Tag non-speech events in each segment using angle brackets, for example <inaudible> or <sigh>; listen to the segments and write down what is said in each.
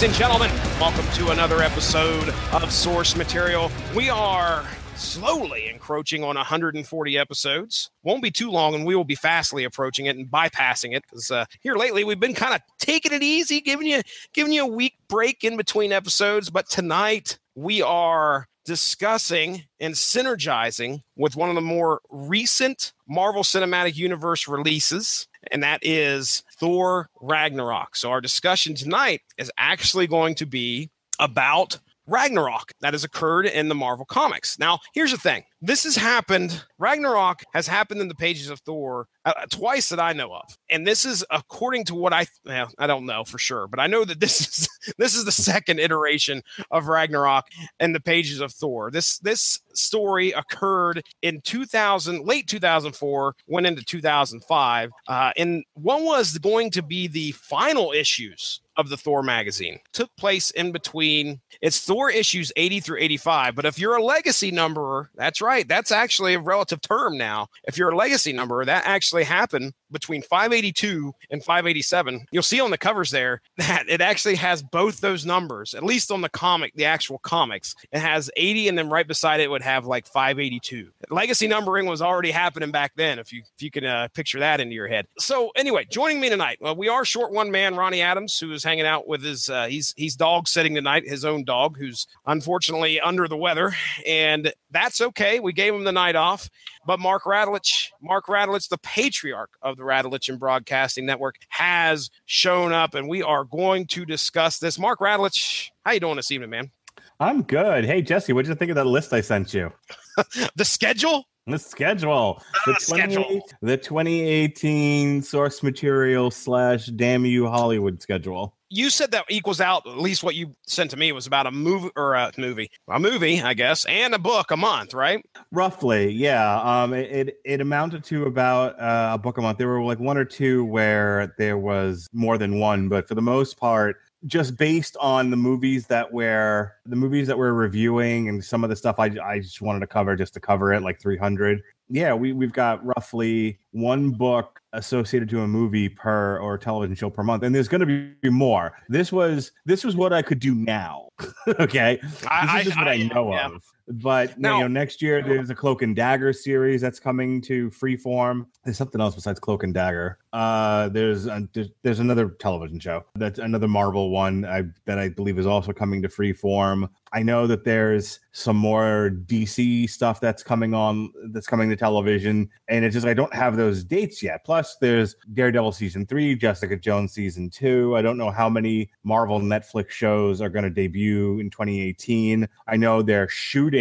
ladies and gentlemen. Welcome to another episode of Source Material. We are slowly encroaching on 140 episodes. Won't be too long, and we will be fastly approaching it and bypassing it. Because uh, here lately, we've been kind of taking it easy, giving you giving you a week break in between episodes. But tonight, we are discussing and synergizing with one of the more recent Marvel Cinematic Universe releases, and that is Thor Ragnarok. So, our discussion tonight is actually going to be about Ragnarok that has occurred in the Marvel comics. Now, here's the thing this has happened. Ragnarok has happened in the pages of Thor uh, twice that I know of, and this is according to what I well, I don't know for sure, but I know that this <laughs> is this is the second iteration of Ragnarok in the pages of Thor. This this story occurred in 2000, late 2004, went into 2005, uh, and one was going to be the final issues of the Thor magazine. Took place in between. It's Thor issues 80 through 85. But if you're a legacy numberer, that's right. That's actually a relative term now. If you're a legacy number, that actually happened between 582 and 587. You'll see on the covers there <laughs> that it actually has both those numbers, at least on the comic, the actual comics. It has 80 and then right beside it would have like 582. Legacy numbering was already happening back then, if you if you can uh, picture that into your head. So anyway, joining me tonight, well, we are short one man, Ronnie Adams, who is hanging out with his uh, he's he's dog sitting tonight, his own dog, who's unfortunately under the weather, and that's okay. We gave him the night off. But Mark Radulich, Mark Radulich, the patriarch of the Radulich and Broadcasting Network, has shown up, and we are going to discuss this. Mark Radulich, how you doing this evening, man? I'm good. Hey Jesse, what did you think of that list I sent you? <laughs> the schedule? The schedule. The The, schedule. the 2018 source material slash damn you Hollywood schedule. You said that equals out at least what you sent to me was about a movie or a movie, a movie, I guess, and a book a month, right? Roughly, yeah. Um, it it, it amounted to about uh, a book a month. There were like one or two where there was more than one, but for the most part, just based on the movies that we're the movies that we're reviewing and some of the stuff I I just wanted to cover just to cover it, like 300. Yeah, we we've got roughly one book associated to a movie per or television show per month, and there's going to be more. This was this was what I could do now. <laughs> okay, this I- is just I- what I, I- know yeah. of. But Now- you know, next year there's a Cloak and Dagger series that's coming to Freeform. There's something else besides Cloak and Dagger. Uh, there's a, there's, another television show that's another Marvel one I, that I believe is also coming to Freeform. I know that there's some more DC stuff that's coming on that's coming to television, and it's just I don't have those dates yet. Plus, there's Daredevil season three, Jessica Jones season two. I don't know how many Marvel Netflix shows are going to debut in 2018. I know they're shooting.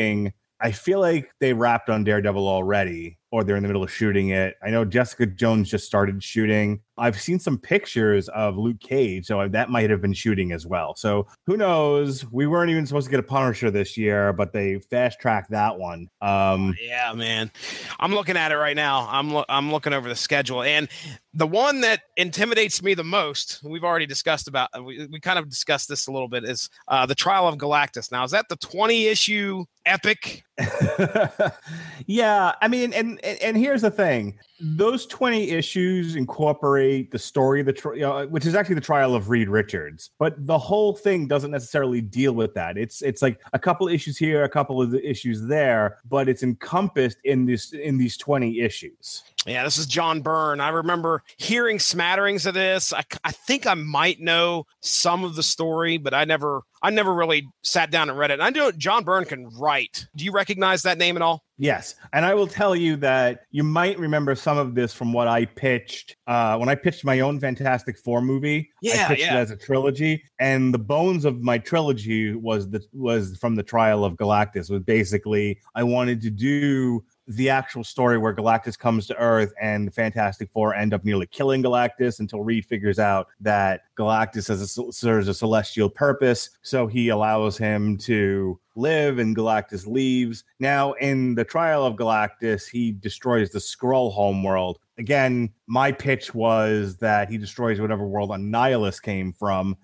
I feel like they wrapped on Daredevil already, or they're in the middle of shooting it. I know Jessica Jones just started shooting. I've seen some pictures of Luke Cage, so that might have been shooting as well. So who knows? We weren't even supposed to get a Punisher this year, but they fast tracked that one. Um, Yeah, man. I'm looking at it right now. I'm lo- I'm looking over the schedule, and the one that intimidates me the most, we've already discussed about. We, we kind of discussed this a little bit, is uh, the Trial of Galactus. Now, is that the 20 issue epic? <laughs> yeah, I mean, and, and and here's the thing: those twenty issues incorporate the story of the which is actually the trial of Reed Richards, but the whole thing doesn't necessarily deal with that. It's it's like a couple issues here, a couple of the issues there, but it's encompassed in this in these twenty issues. Yeah, this is John Byrne. I remember hearing smatterings of this. I, I think I might know some of the story, but I never I never really sat down and read it. And I know John Byrne can write. Do you recognize that name at all? Yes, and I will tell you that you might remember some of this from what I pitched uh, when I pitched my own Fantastic Four movie. Yeah, I pitched yeah. it as a trilogy, and the bones of my trilogy was the was from the Trial of Galactus. Was basically I wanted to do the actual story where Galactus comes to Earth and the Fantastic Four end up nearly killing Galactus until Reed figures out that Galactus has a, serves a celestial purpose, so he allows him to live and Galactus leaves. Now, in the trial of Galactus, he destroys the Skrull homeworld. Again, my pitch was that he destroys whatever world Annihilus came from,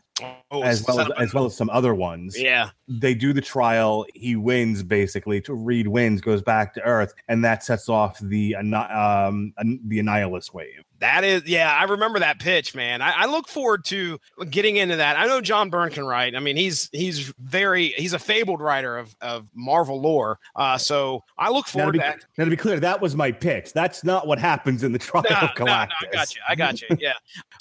Oh, as well as, son of a- as well as some other ones. yeah. They do the trial. He wins basically. To Reed wins, goes back to Earth, and that sets off the anni- um the Annihilus wave. That is, yeah, I remember that pitch, man. I, I, look forward to getting into that. I know John Byrne can write. I mean, he's he's very he's a fabled writer of, of Marvel lore. Uh, so I look forward now to, to that. Now to be clear, that was my pitch. That's not what happens in the trial no, of Galactus. No, no, I got you. I got you. Yeah,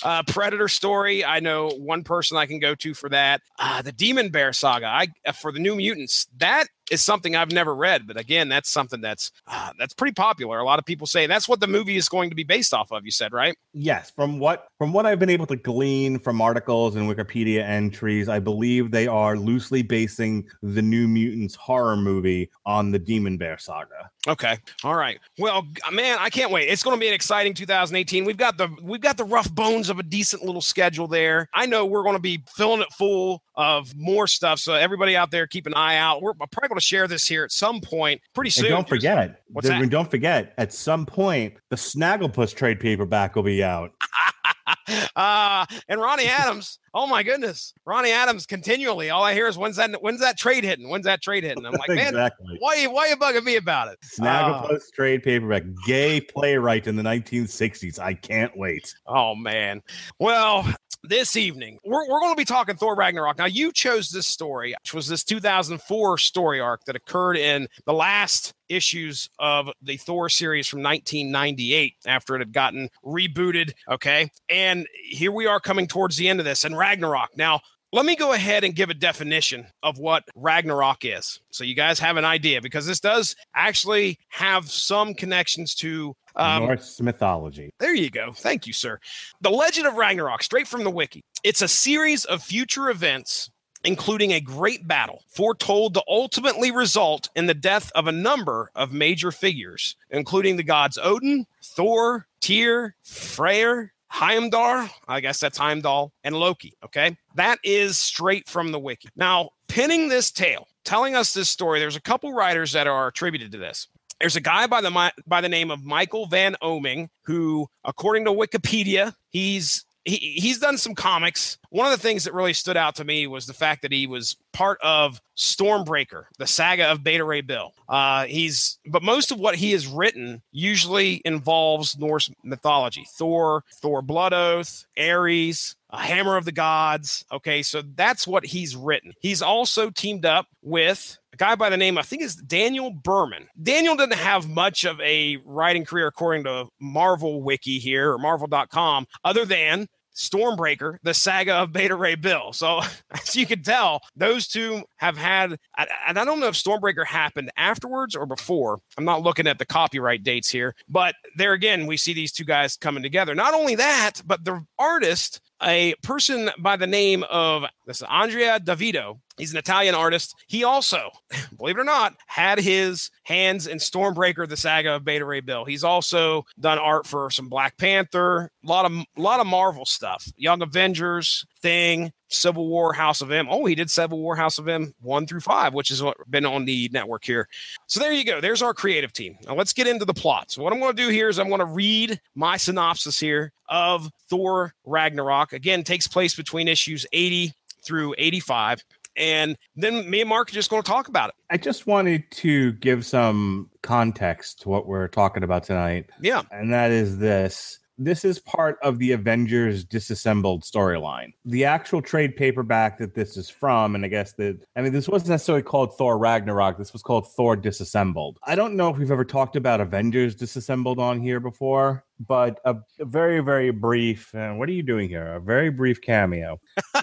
uh, Predator story. I know one person I can go to for that. Uh, the Demon Bear saga. I uh, for the New Mutants. That is something I've never read, but again, that's something that's uh, that's pretty popular. A lot of people say that's what the movie is going to be based off of. You said right? Yes. From what from what I've been able to glean from articles and Wikipedia entries, I believe they are loosely basing the New Mutants horror movie on the Demon Bear saga. Okay. All right. Well, man, I can't wait. It's going to be an exciting 2018. We've got the we've got the rough bones of a decent little schedule there. I know we're going to be filling it full of more stuff. So everybody out there, keep an eye out. We're probably going to share this here at some point pretty soon. And don't forget, What's that? don't forget, at some point, the Snagglepuss trade paperback will be out. <laughs> uh, and Ronnie Adams, oh my goodness, Ronnie Adams continually. All I hear is when's that when's that trade hitting? When's that trade hitting? I'm like, man, exactly. why why are you bugging me about it? Snagglepuss uh, trade paperback, gay playwright in the 1960s. I can't wait. Oh man. Well, this evening we're, we're going to be talking Thor Ragnarok. Now you chose this story, which was this 2004 story arc that occurred in the last issues of the Thor series from 1998 after it had gotten rebooted. Okay. And here we are coming towards the end of this and Ragnarok. Now, let me go ahead and give a definition of what Ragnarok is. So you guys have an idea because this does actually have some connections to um, Norse mythology. There you go. Thank you, sir. The Legend of Ragnarok, straight from the wiki. It's a series of future events including a great battle, foretold to ultimately result in the death of a number of major figures, including the gods Odin, Thor, Tyr, Freyr, Heimdall, I guess that's Heimdall, and Loki. Okay. That is straight from the wiki. Now, pinning this tale, telling us this story, there's a couple writers that are attributed to this. There's a guy by the by the name of Michael Avon Oeming who, according to Wikipedia, he's he, he's done some comics. One of the things that really stood out to me was the fact that he was part of Stormbreaker, the saga of Beta Ray Bill. Uh, he's, but most of what he has written usually involves Norse mythology: Thor, Thor Blood Oath, Ares, a Hammer of the Gods. Okay, so that's what he's written. He's also teamed up with a guy by the name, I think is Daniel Berman. Daniel didn't have much of a writing career according to Marvel Wiki here or Marvel.com, other than Stormbreaker, the saga of Beta Ray Bill. So, <laughs> as you can tell, those two have had, and I don't know if Stormbreaker happened afterwards or before. I'm not looking at the copyright dates here, but there again, we see these two guys coming together. Not only that, but the artist a person by the name of this Andrea Di Vito. He's an Italian artist. He also, <laughs> believe it or not, had his hands in Stormbreaker, the saga of Beta Ray Bill. He's also done art for some Black Panther, a lot of a lot of Marvel stuff, Young Avengers, Thing, Civil War, House of M. Oh, he did Civil War, House of M one through five, which has been on the network here. So there you go. There's our creative team. Now let's get into the plot. So what I'm going to do here is I'm going to read my synopsis here of Thor Ragnarok. Again, takes place between issues 80 through 85. And then me and Mark are just going to talk about it. I just wanted to give some context to what we're talking about tonight. Yeah. And that is this this is part of the Avengers disassembled storyline. The actual trade paperback that this is from, and I guess that, I mean, this wasn't necessarily called Thor Ragnarok. This was called Thor Disassembled. I don't know if we've ever talked about Avengers Disassembled on here before, but a, a very, very brief, uh, what are you doing here? A very brief cameo. <laughs>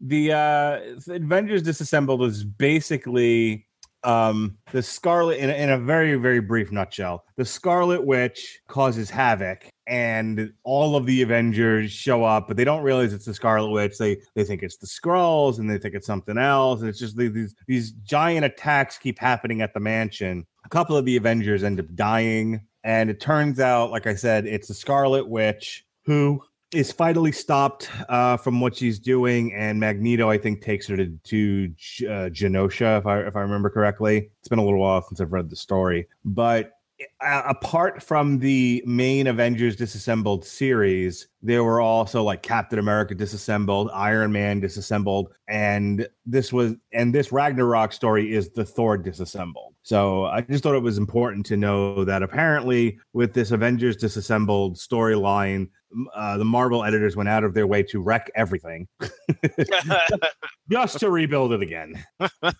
the uh, Avengers Disassembled is basically um the scarlet in a, in a very very brief nutshell the scarlet witch causes havoc and all of the avengers show up but they don't realize it's the scarlet witch. They they think it's the Skrulls and they think it's something else. And it's just these these giant attacks keep happening at the mansion. A couple of the avengers end up dying and it turns out like i said it's the scarlet witch who is finally stopped uh, from what she's doing, and Magneto, I think, takes her to to uh, Genosha, if I if I remember correctly. It's been a little while since I've read the story, but uh, apart from the main Avengers disassembled series, there were also like Captain America disassembled, Iron Man disassembled, and this was and this Ragnarok story is the Thor disassembled. So I just thought it was important to know that apparently with this Avengers disassembled storyline, uh, the Marvel editors went out of their way to wreck everything <laughs> just to rebuild it again. <laughs> well,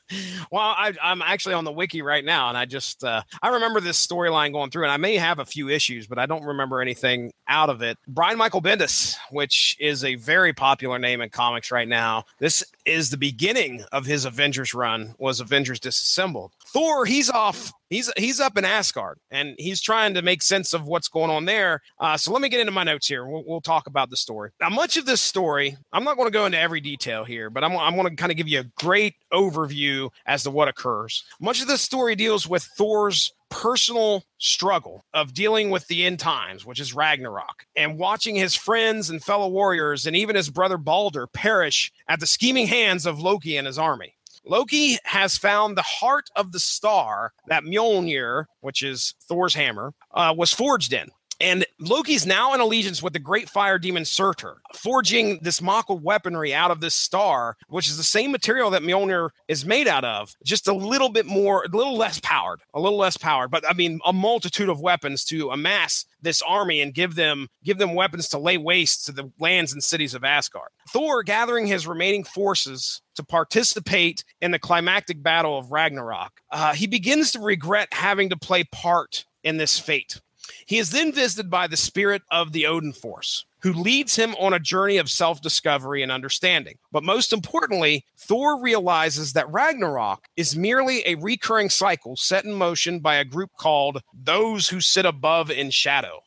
I, am actually on the wiki right now, and I just uh, I remember this storyline going through, and I may have a few issues, but I don't remember anything out of it. Brian Michael Bendis, which is a very popular name in comics right now, this is the beginning of his Avengers run. Was Avengers Disassembled? Thor, he's off he's he's up in Asgard and he's trying to make sense of what's going on there. Uh, so let me get into my notes here. We'll, we'll, talk about the story. Now, much of this story, I'm not going to go into every detail here, but I'm, I'm going to kind of give you a great overview as to what occurs. Much of this story deals with Thor's personal struggle of dealing with the end times, which is Ragnarok, and watching his friends and fellow warriors and even his brother Balder perish at the scheming hands of Loki and his army. Loki has found the heart of the star that Mjolnir, which is Thor's hammer, uh, was forged in. And Loki's now in allegiance with the great fire demon Surtur, forging this Mako weaponry out of this star, which is the same material that Mjolnir is made out of, just a little bit more, a little less powered, a little less powered, but I mean, a multitude of weapons to amass this army and give them give them weapons to lay waste to the lands and cities of Asgard. Thor gathering his remaining forces to participate in the climactic battle of Ragnarok. Uh, he begins to regret having to play part in this fate. He is then visited by the spirit of the Odin Force, who leads him on a journey of self discovery and understanding. But most importantly, Thor realizes that Ragnarok is merely a recurring cycle set in motion by a group called Those Who Sit Above in Shadow.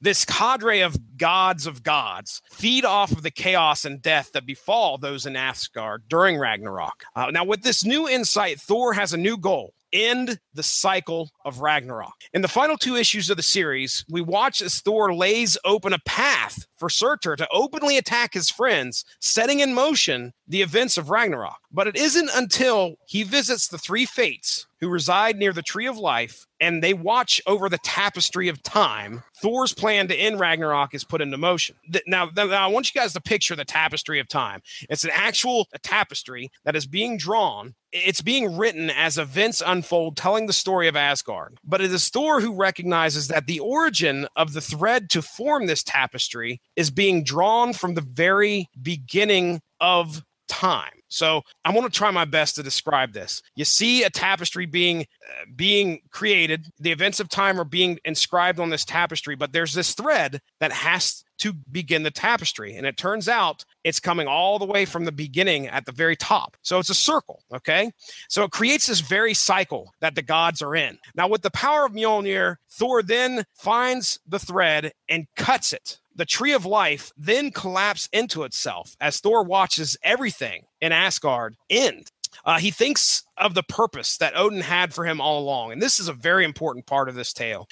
This cadre of gods of gods feed off of the chaos and death that befall those in Asgard during Ragnarok. Uh, now, with this new insight, Thor has a new goal end the cycle of Ragnarok. In the final two issues of the series, we watch as Thor lays open a path for Surtur to openly attack his friends, setting in motion the events of Ragnarok. But it isn't until he visits the three fates who reside near the tree of life and they watch over the tapestry of time. Thor's plan to end Ragnarok is put into motion. Now, now, I want you guys to picture the tapestry of time. It's an actual tapestry that is being drawn. It's being written as events unfold, telling the story of Asgard. But it is Thor who recognizes that the origin of the thread to form this tapestry is being drawn from the very beginning of time. So I want to try my best to describe this. You see a tapestry being uh, being created. The events of time are being inscribed on this tapestry, but there's this thread that has to begin the tapestry. And it turns out it's coming all the way from the beginning at the very top. So it's a circle. Okay. So it creates this very cycle that the gods are in. Now, with the power of Mjolnir, Thor then finds the thread and cuts it the tree of life then collapse into itself as Thor watches everything in Asgard end. Uh, he thinks of the purpose that Odin had for him all along. And this is a very important part of this tale.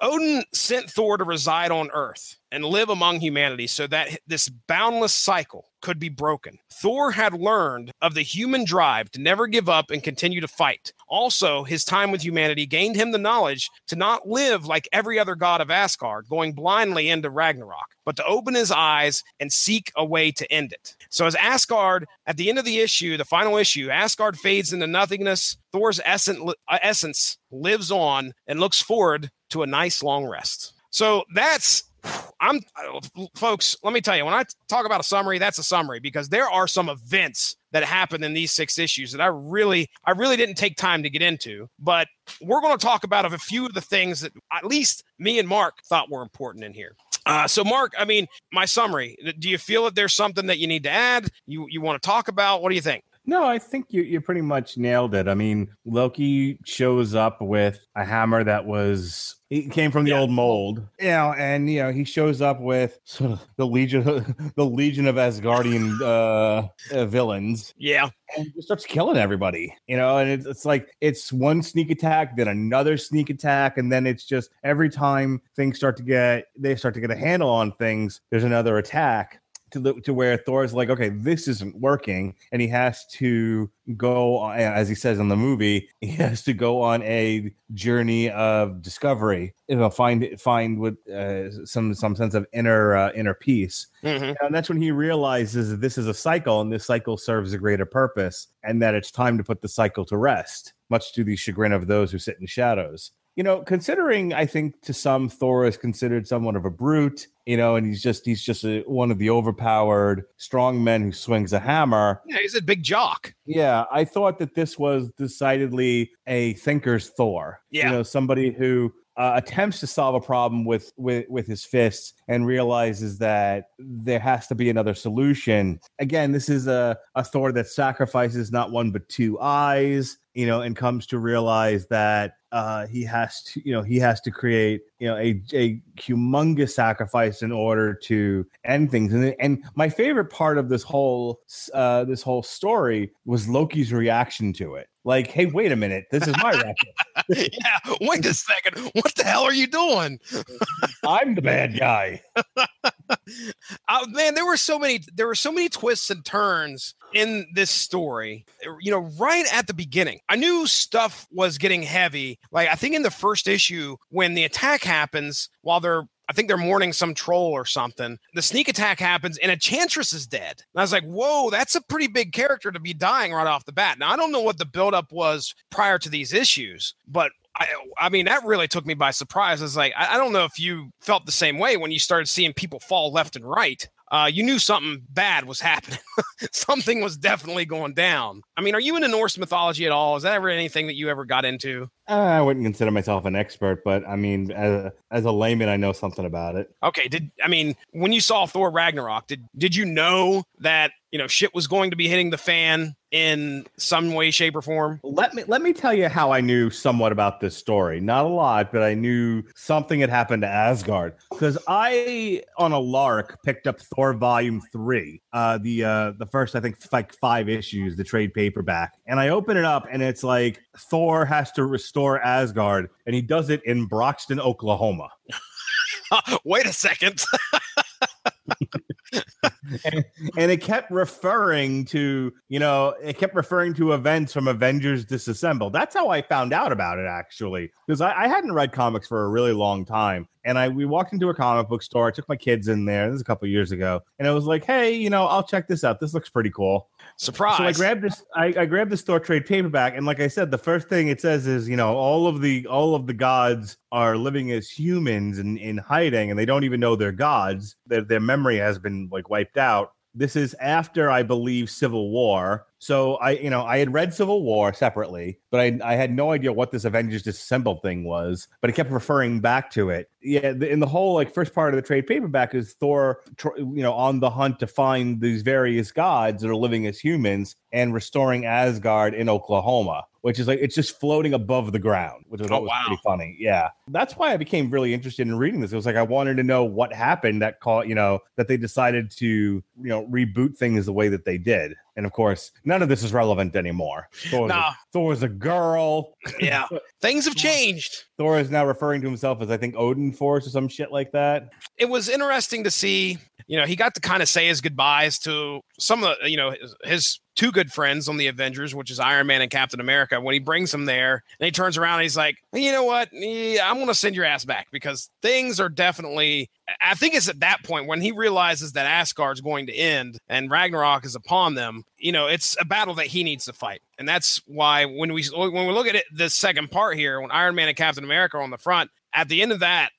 Odin sent Thor to reside on Earth and live among humanity so that this boundless cycle could be broken. Thor had learned of the human drive to never give up and continue to fight. Also, his time with humanity gained him the knowledge to not live like every other god of Asgard, going blindly into Ragnarok, but to open his eyes and seek a way to end it. So, as Asgard, at the end of the issue, the final issue, Asgard fades into nothingness. Thor's essence, uh, essence lives on and looks forward to a nice long rest. So that's I'm folks, let me tell you, when I talk about a summary, that's a summary because there are some events that happened in these six issues that I really, I really didn't take time to get into. But we're going to talk about a few of the things that at least me and Mark thought were important in here. Uh, so, Mark, I mean, my summary. Do you feel that there's something that you need to add? You you want to talk about? What do you think? No, I think you you pretty much nailed it. I mean, Loki shows up with a hammer that was he came from the yeah. old mold, you know, and you know he shows up with sort of the legion, <laughs> the legion of Asgardian <laughs> uh, uh, villains. Yeah, and just starts killing everybody, you know. And it's, it's like it's one sneak attack, then another sneak attack, and then it's just every time things start to get they start to get a handle on things, there's another attack to the to where Thor's like, okay, this isn't working, and he has to go as he says in the movie, he has to go on a journey of discovery, you know, find find with uh, some some sense of inner uh, inner peace. Mhm. And that's when he realizes that this is a cycle and this cycle serves a greater purpose and that it's time to put the cycle to rest, much to the chagrin of those who sit in shadows. You know, considering I think to some Thor is considered somewhat of a brute, you know, and he's just he's just a, one of the overpowered strong men who swings a hammer. Yeah, he's a big jock. Yeah, I thought that this was decidedly a thinker's Thor. Yeah. You know, somebody who uh, attempts to solve a problem with, with with his fists and realizes that there has to be another solution. Again, this is a, a Thor that sacrifices not one but two eyes, you know, and comes to realize that uh, he has to, you know, he has to create, you know, a, a humongous sacrifice in order to end things. And and my favorite part of this whole uh, this whole story was Loki's reaction to it. Like, hey, wait a minute, this is my <laughs> racket. yeah, wait a second. What the hell are you doing? <laughs> I'm the bad guy. <laughs> Uh, man, there were so many there were so many twists and turns in this story. You know, right at the beginning, I knew stuff was getting heavy. Like I think in the first issue, when the attack happens, while they're I think they're mourning some troll or something. The sneak attack happens and Enchantress is dead. And I was like, whoa, that's a pretty big character to be dying right off the bat. Now, I don't know what the buildup was prior to these issues, but I, I mean, that really took me by surprise. I was like, I, I don't know if you felt the same way when you started seeing people fall left and right. Uh, you knew something bad was happening. <laughs> something was definitely going down. I mean, are you into Norse mythology at all? Is that ever anything that you ever got into? Uh, I wouldn't consider myself an expert, but I mean, as a, as a layman, I know something about it. Okay, did I mean when you saw Thor Ragnarok, did did you know that you know shit was going to be hitting the fan in some way, shape, or form? Let me let me tell you how I knew somewhat about this story. Not a lot, but I knew something had happened to Asgard because I, on a lark, picked up Thor Volume Three, uh, the uh, the first I think like five issues, the trade paperback, and I open it up and it's like Thor has to restore Asgard, and he does it in Broxton, Oklahoma. <laughs> Wait a second. <laughs> <laughs> and, it kept referring to you know it kept referring to events from avengers disassembled that's how i found out about it actually because I, I hadn't read comics for a really long time. And i we walked into a comic book store. I took my kids in there. This is a couple years ago. And it was like hey you know i'll check this out. This looks pretty cool Surprise. so I grabbed this. I, I grabbed the store trade paperback, and like I said, the first thing it says is, you know, all of the all of the gods are living as humans and in hiding, and they don't even know they're gods. Their their memory has been like wiped out. This is after, I believe, Civil War. So I, you know, I had read Civil War separately, but I, I had no idea what this Avengers Disassembled thing was. But it kept referring back to it. Yeah, the, in the whole like first part of the trade paperback is Thor, you know, on the hunt to find these various gods that are living as humans and restoring Asgard in Oklahoma, which is like it's just floating above the ground, which was, Oh, was wow. pretty funny. Yeah, that's why I became really interested in reading this. It was like I wanted to know what happened that call, you know, that they decided to you know reboot things the way that they did. And of course, none of this is relevant anymore. Thor Nah. a, Thor was a girl. <laughs> yeah, things have changed. Thor is now referring to himself as I think Odin Force or some shit like that. It was interesting to see. You know, he got to kind of say his goodbyes to some of the, you know, his, two good friends on the Avengers, which is Iron Man and Captain America. When he brings them there, and he turns around and he's like, you know what? I'm going to send your ass back because things are definitely. I think it's at that point when he realizes that Asgard's going to end and Ragnarok is upon them. You know, it's a battle that he needs to fight, and that's why when we when we look at it, the second part here, when Iron Man and Captain America are on the front, at the end of that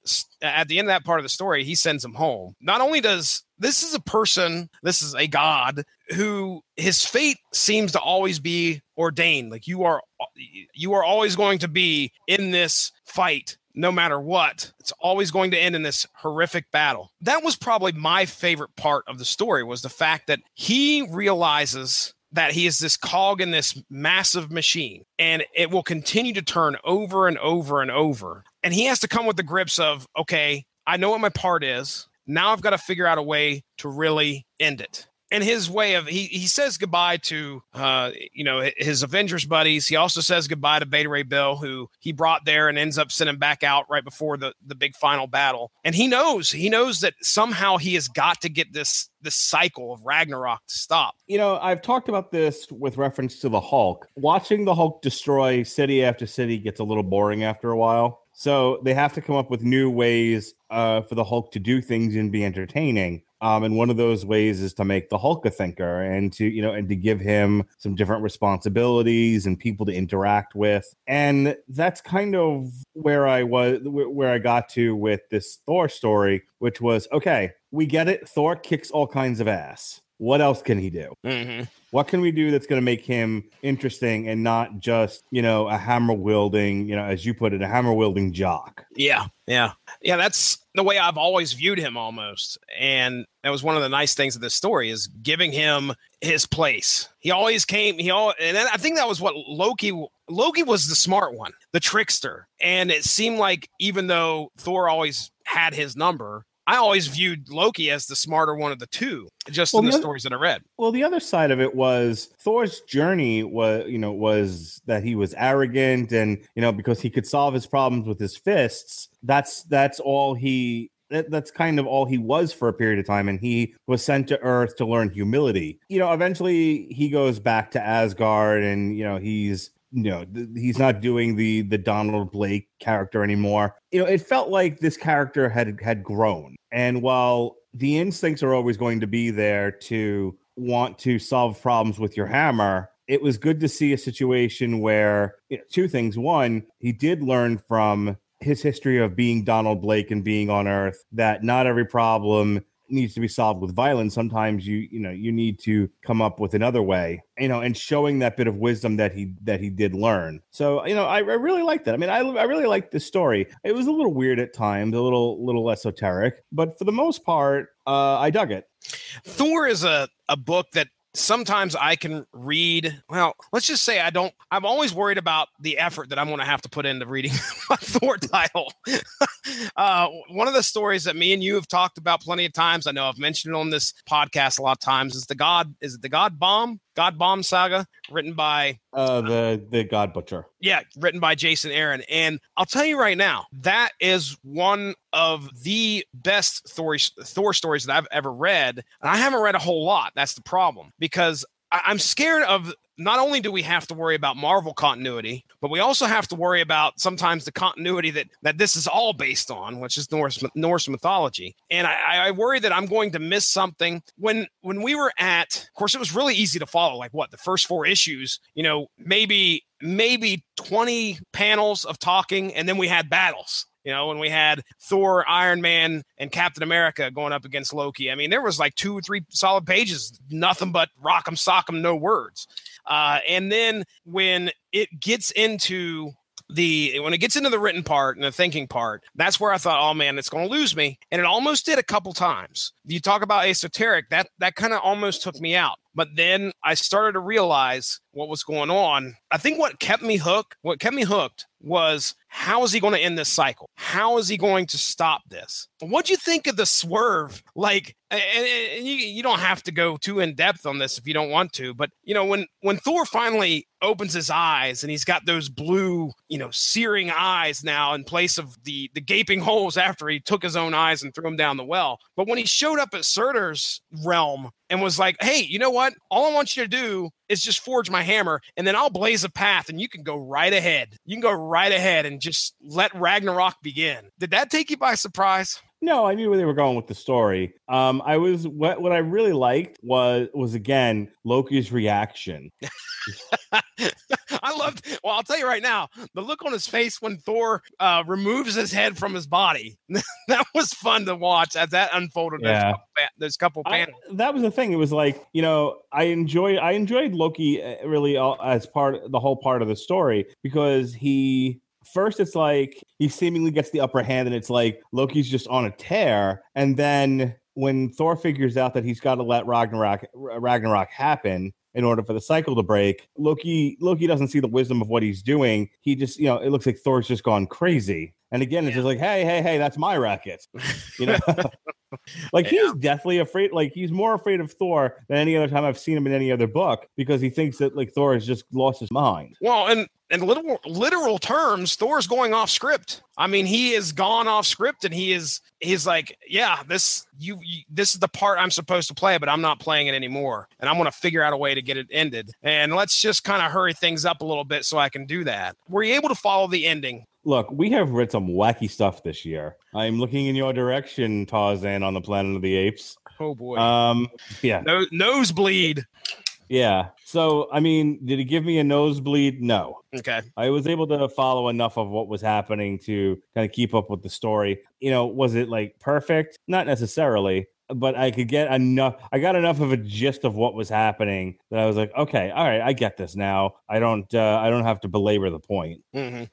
at the end of that part of the story he sends him home. Not only does this is a person this is a god who his fate seems to always be ordained. Like you are uh, you are always going to be in this fight no matter what. It's always going to end in this horrific battle. That was probably my favorite part of the story was the fact that he realizes that he is this cog in this massive machine and it will continue to turn over and over and over. And he has to come with the grips of, okay, I know what my part is. Now I've got to figure out a way to really end it. And his way of he he says goodbye to uh you know his Avengers buddies. He also says goodbye to Beta Ray Bill, who he brought there and ends up sending back out right before the the big final battle. And he knows he knows that somehow he has got to get this this cycle of Ragnarok to stop. You know, I've talked about this with reference to the Hulk. Watching the Hulk destroy city after city gets a little boring after a while. So they have to come up with new ways uh, for the Hulk to do things and be entertaining. Um, and one of those ways is to make the Hulk a thinker and to, you know, and to give him some different responsibilities and people to interact with. And that's kind of where I was, where I got to with this Thor story, which was okay, we get it. Thor kicks all kinds of ass. What else can he do? Mm-hmm. What can we do that's going to make him interesting and not just, you know, a hammer wielding, you know, as you put it, a hammer wielding jock? Yeah, yeah, yeah. That's the way I've always viewed him, almost. And that was one of the nice things of this story is giving him his place. He always came. He all, and I think that was what Loki. Loki was the smart one, the trickster, and it seemed like even though Thor always had his number, I always viewed Loki as the smarter one of the two, just well, in the, the other, stories that I read. Well, the other side of it was Thor's journey was, you know, was that he was arrogant and, you know, because he could solve his problems with his fists. That's that's all he that, that's kind of all he was for a period of time and he was sent to earth to learn humility you know eventually he goes back to asgard and you know he's you know th- he's not doing the the Donald Blake character anymore. You know, it felt like this character had had grown. And while the instincts are always going to be there to want to solve problems with your hammer, it was good to see a situation where you know, two things. One, he did learn from his history of being Donald Blake and being on Earth that not every problem needs to be solved with violence sometimes you you know you need to come up with another way you know and showing that bit of wisdom that he that he did learn. So you know i, I really like that i mean I, I really like this story. It was a little weird at times a little little esoteric but for the most part uh i dug it. Thor is a a book that sometimes I can read. Well, let's just say I don't. I'm always worried about the effort that I'm going to have to put into reading <laughs> my Thor title. <laughs> uh, one of the stories that me and you have talked about plenty of times. I know I've mentioned it on this podcast a lot of times. Is the God? Is it the God Bomb? God Bomb Saga, written by uh, the the God Butcher. Yeah, written by Jason Aaron, and I'll tell you right now, that is one of the best Thor Thor stories that I've ever read, and I haven't read a whole lot. That's the problem because I, I'm scared of not only do we have to worry about Marvel continuity, but we also have to worry about sometimes the continuity that that this is all based on, which is Norse Norse mythology. And I, I worry that I'm going to miss something. When when we were at, of course, it was really easy to follow. Like what the first four issues, you know, maybe maybe 20 panels of talking, and then we had battles. You know, when we had Thor, Iron Man, and Captain America going up against Loki. I mean, there was like two or three solid pages, nothing but rock'em sock'em, no words. Uh, and then when it gets into the when it gets into the written part and the thinking part, that's where I thought, oh man, it's going to lose me, and it almost did a couple times. You talk about esoteric, that that kind of almost took me out. But then I started to realize what was going on. I think what kept me hooked, what kept me hooked was how is he going to end this cycle? How is he going to stop this? What do you think of the swerve? Like, and, and you, you don't have to go too in depth on this if you don't want to, but you know, when when Thor finally opens his eyes and he's got those blue, you know, searing eyes now in place of the the gaping holes after he took his own eyes and threw them down the well. But when he showed up at Surtur's realm and was like, "Hey, you know what? All I want you to do is just forge my hammer, and then I'll blaze a path, and you can go right ahead. You can go right ahead and just let Ragnarok begin." Did that take you by surprise? No, I knew where they were going with the story. Um, I was what what I really liked was was again Loki's reaction. <laughs> I loved. Well, I'll tell you right now, the look on his face when Thor uh, removes his head from his body. <laughs> that was fun to watch as that unfolded. Yeah. There's a couple, panels. I, that was the thing. It was like you know, I enjoyed I enjoyed Loki uh, really as part the whole part of the story because he first it's like he seemingly gets the upper hand and it's like Loki's just on a tear and then when Thor figures out that he's got to let Ragnarok Ragnarok happen in order for the cycle to break, Loki Loki doesn't see the wisdom of what he's doing. He just, you know, it looks like Thor's just gone crazy. And again, it's just like, hey, hey, hey, that's my racket. You know. <laughs> <laughs> Like he's definitely afraid. Like he's more afraid of Thor than any other time I've seen him in any other book because he thinks that like Thor has just lost his mind. Well, and in literal literal terms, Thor's going off script. I mean, he is gone off script, and he is he's like, yeah, this you, you this is the part I'm supposed to play, but I'm not playing it anymore, and I'm going to figure out a way to get it ended. And let's just kind of hurry things up a little bit so I can do that. Were you able to follow the ending? Look, we have read some wacky stuff this year. I'm looking in your direction, Tarzan on the Planet of the Apes. Oh boy. Um, yeah. No, nosebleed. Yeah. So, I mean, did he give me a nosebleed? No. Okay. I was able to follow enough of what was happening to kind of keep up with the story. You know, was it like perfect? Not necessarily, but I could get enough. I got enough of a gist of what was happening that I was like, okay, all right, I get this now. I don't, uh, I don't have to belabor the point. hmm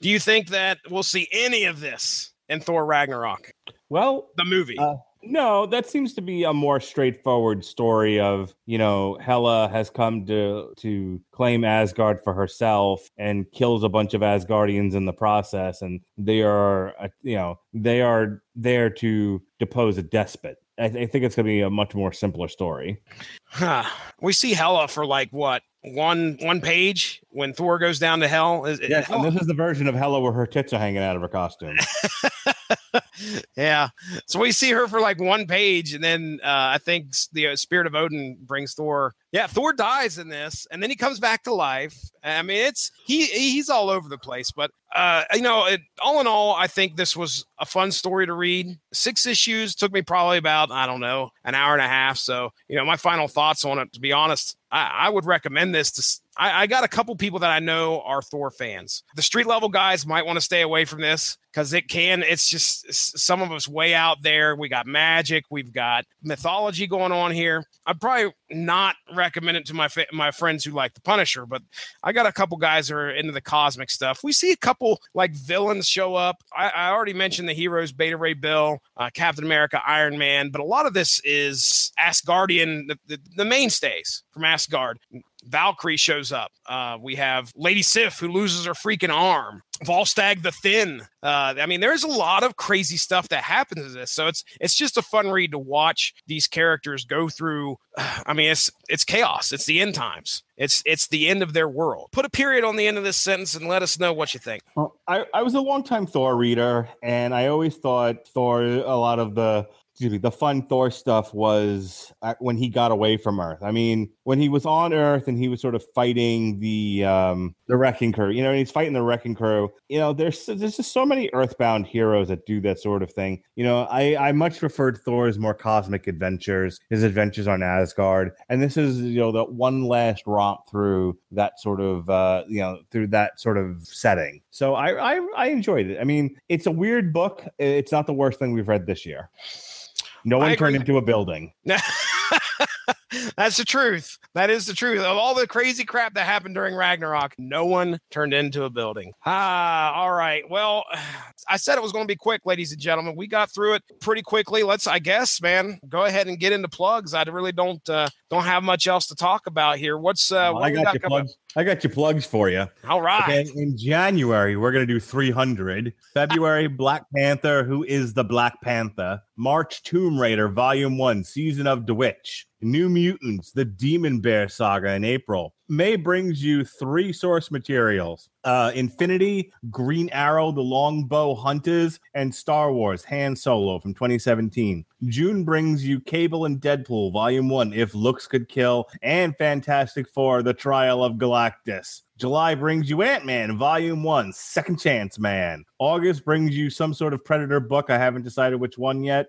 Do you think that we'll see any of this in Thor Ragnarok, Well, the movie? Uh, no, that seems to be a more straightforward story of, you know, Hela has come to to claim Asgard for herself and kills a bunch of Asgardians in the process and they are uh, you know, they are there to depose a despot. I, th- I think it's going to be a much more simpler story. Huh. We see Hela for like what one one page when Thor goes down to hell. Is, Yes, and this is the version of Hela where her tits are hanging out of her costume. <laughs> <laughs> yeah. So we see her for like one page, and then uh, I think the uh, spirit of Odin brings Thor. Yeah, Thor dies in this, and then he comes back to life. I mean, it's he he's all over the place, but uh, you know, it, all in all, I think this was a fun story to read. Six issues took me probably about I don't know an hour and a half. So you know, my final thoughts on it. To be honest, I, I would recommend this to. I, I got a couple people that I know are Thor fans. The street level guys might want to stay away from this because it can. It's just some of us way out there. We got magic. We've got mythology going on here. I'd probably not recommend it to my my friends who like the Punisher, but I got a couple guys who are into the cosmic stuff. We see a couple like villains show up. I, I already mentioned the heroes: Beta Ray Bill, uh, Captain America, Iron Man. But a lot of this is Asgardian, the, the, the mainstays from Asgard. Valkyrie shows up. Uh, we have Lady Sif who loses her freaking arm. Volstagg the Thin. Uh, I mean, there's a lot of crazy stuff that happens in this. So it's it's just a fun read to watch these characters go through. <sighs> I mean, it's it's chaos. It's the end times. It's it's the end of their world. Put a period on the end of this sentence and let us know what you think. Well, I, I was a longtime Thor reader, and I always thought Thor, a lot of the excuse me, the fun Thor stuff was uh, when he got away from Earth. I mean, when he was on Earth and he was sort of fighting the um, the wrecking crew, you know, and he's fighting the wrecking crew. You know, there's there's just so many Earthbound heroes that do that sort of thing. You know, I I much preferred Thor's more cosmic adventures, his adventures on Asgard, and this is you know the one last romp through that sort of uh, you know through that sort of setting. So I, I I enjoyed it. I mean, it's a weird book. It's not the worst thing we've read this year. No one turned into a building. <laughs> That's the truth. That is the truth. Of all the crazy crap that happened during Ragnarok, no one turned into a building. Ah, all right. Well, <sighs> I said it was going to be quick, ladies and gentlemen. We got through it pretty quickly. Let's, I guess, man, go ahead and get into plugs. I really don't uh, don't have much else to talk about here. What's uh, Well, what I got got your coming up? plugs. I got your plugs for you. All right. Okay, in January, we're going to do 300. February, Black Panther, Who is the Black Panther? March, Tomb Raider, Volume 1, Season of the Witch. New Mutants, The Demon Bear Saga in April. May brings you three source materials uh, Infinity, Green Arrow, The Longbow Hunters, and Star Wars Han Solo from 2017. June brings you Cable and Deadpool, Volume 1, If Looks Could Kill, and Fantastic Four, The Trial of Galactus. July brings you Ant Man, Volume 1, Second Chance Man. August brings you some sort of Predator book. I haven't decided which one yet.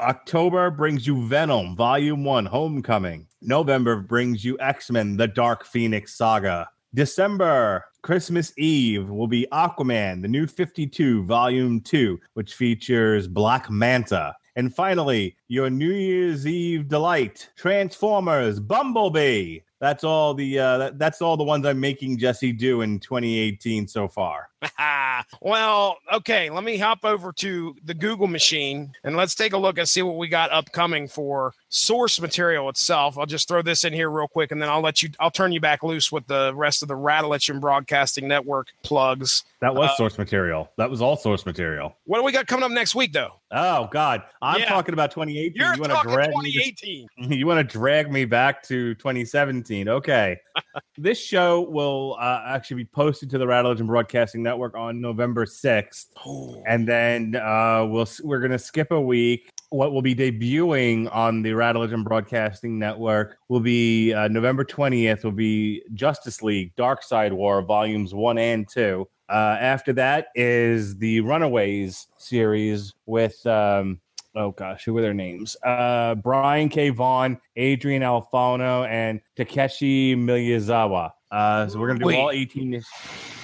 October brings you Venom, Volume 1, Homecoming. November brings you X Men, The Dark Phoenix Saga. December, Christmas Eve, will be Aquaman, The New 52, Volume 2, which features Black Manta. And finally, your New Year's Eve delight, Transformers, Bumblebee. That's all the uh, that, that's all the ones I'm making Jesse do in 2018 so far. <laughs> well, okay. Let me hop over to the Google machine and let's take a look and see what we got upcoming for source material itself. I'll just throw this in here real quick and then I'll let you. I'll turn you back loose with the rest of the Radulich Broadcasting Network plugs. That was Uh, source material. That was all source material. What do we got coming up next week, though? Oh God, I'm Yeah. talking about 2018. You're you want to drag me? to- 2018. <laughs> you want to drag me back to 2017? Okay. <laughs> this show will uh, actually be posted to the Radulich and Broadcasting Network on November 6th, Oh, and then uh, we'll we're gonna skip a week. What will be debuting on the Radulich and Broadcasting Network will be uh, November 20th. Will be Justice League: Darkseid War volumes one and two. Uh, after that is the Runaways series with um, oh gosh, who were their names? Uh, Brian K. Vaughan, Adrian Alphona, and Takeshi Miyazawa. Uh, so we're gonna do Wait. all 18.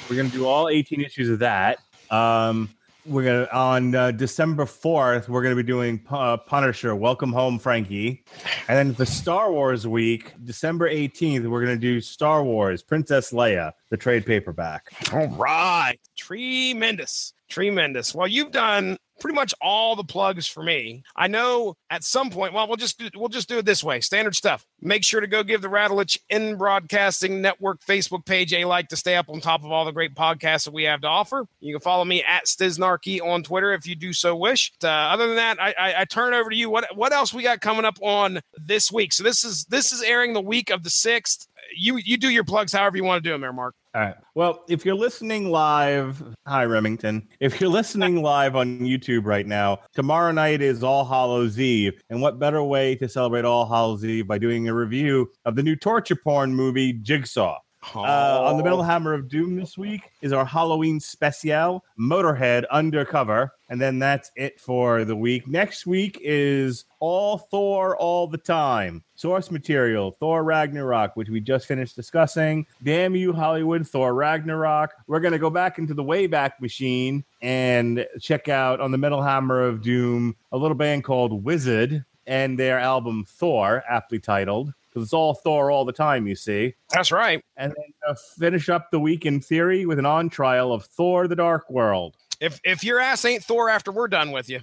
We're gonna do all 18 issues of that. Um, we're gonna on uh, December 4th. We're gonna be doing uh, Punisher. Welcome home, Frankie. And then the Star Wars week, December 18th, we're gonna do Star Wars Princess Leia, the trade paperback. All right. Tremendous. Tremendous. Well, you've done pretty much all the plugs for me. I know at some point, well, we'll just do, we'll just do it this way. Standard stuff. Make sure to go give the Radulich in Broadcasting Network Facebook page a like to stay up on top of all the great podcasts that we have to offer. You can follow me at Stiznarkey on Twitter if you do so wish. Uh, other than that, I, I, I turn it over to you. What what else we got coming up on this week? So this is this is airing the week of the sixth. You you do your plugs however you want to do them, there, Mark. All right. Well, if you're listening live, hi Remington. If you're listening live on YouTube right now, tomorrow night is All Hallows Eve, and what better way to celebrate All Hallows Eve by doing a review of the new torture porn movie Jigsaw? Uh, on the Metal Hammer of Doom this week is our Halloween special, Motorhead Undercover. And then that's it for the week. Next week is All Thor All the Time. Source material, Thor Ragnarok, which we just finished discussing. Damn you, Hollywood, Thor Ragnarok. We're going to go back into the Wayback Machine and check out on the Metal Hammer of Doom a little band called Wizard and their album Thor, aptly titled. Because it's all Thor all the time, you see That's right. and then uh, finish up the week in theory with an on trial of Thor: The Dark World. If if your ass ain't Thor after we're done with you.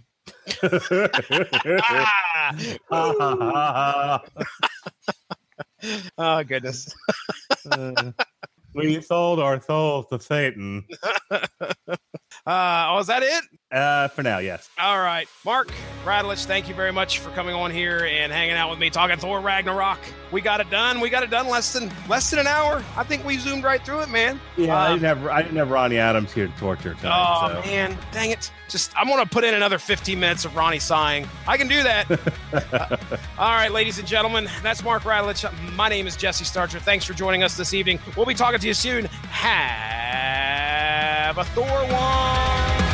Oh <laughs> <laughs> goodness. <laughs> we sold our souls to Satan. Uh, oh, is that it? Uh, for now, yes. All right, Mark Radulich, thank you very much for coming on here and hanging out with me, talking Thor Ragnarok. We got it done. We got it done less than less than an hour. I think we zoomed right through it, man. Yeah, I Uh, didn't have I didn't have Ronnie Adams here to torture Oh so. man, dang it! Just I'm gonna put in another 15 minutes of Ronnie sighing. I can do that. <laughs> Uh, all right, ladies and gentlemen, that's Mark Radulich. My name is Jesse Starcher. Thanks for joining us this evening. We'll be talking to you soon. Have a Thor one.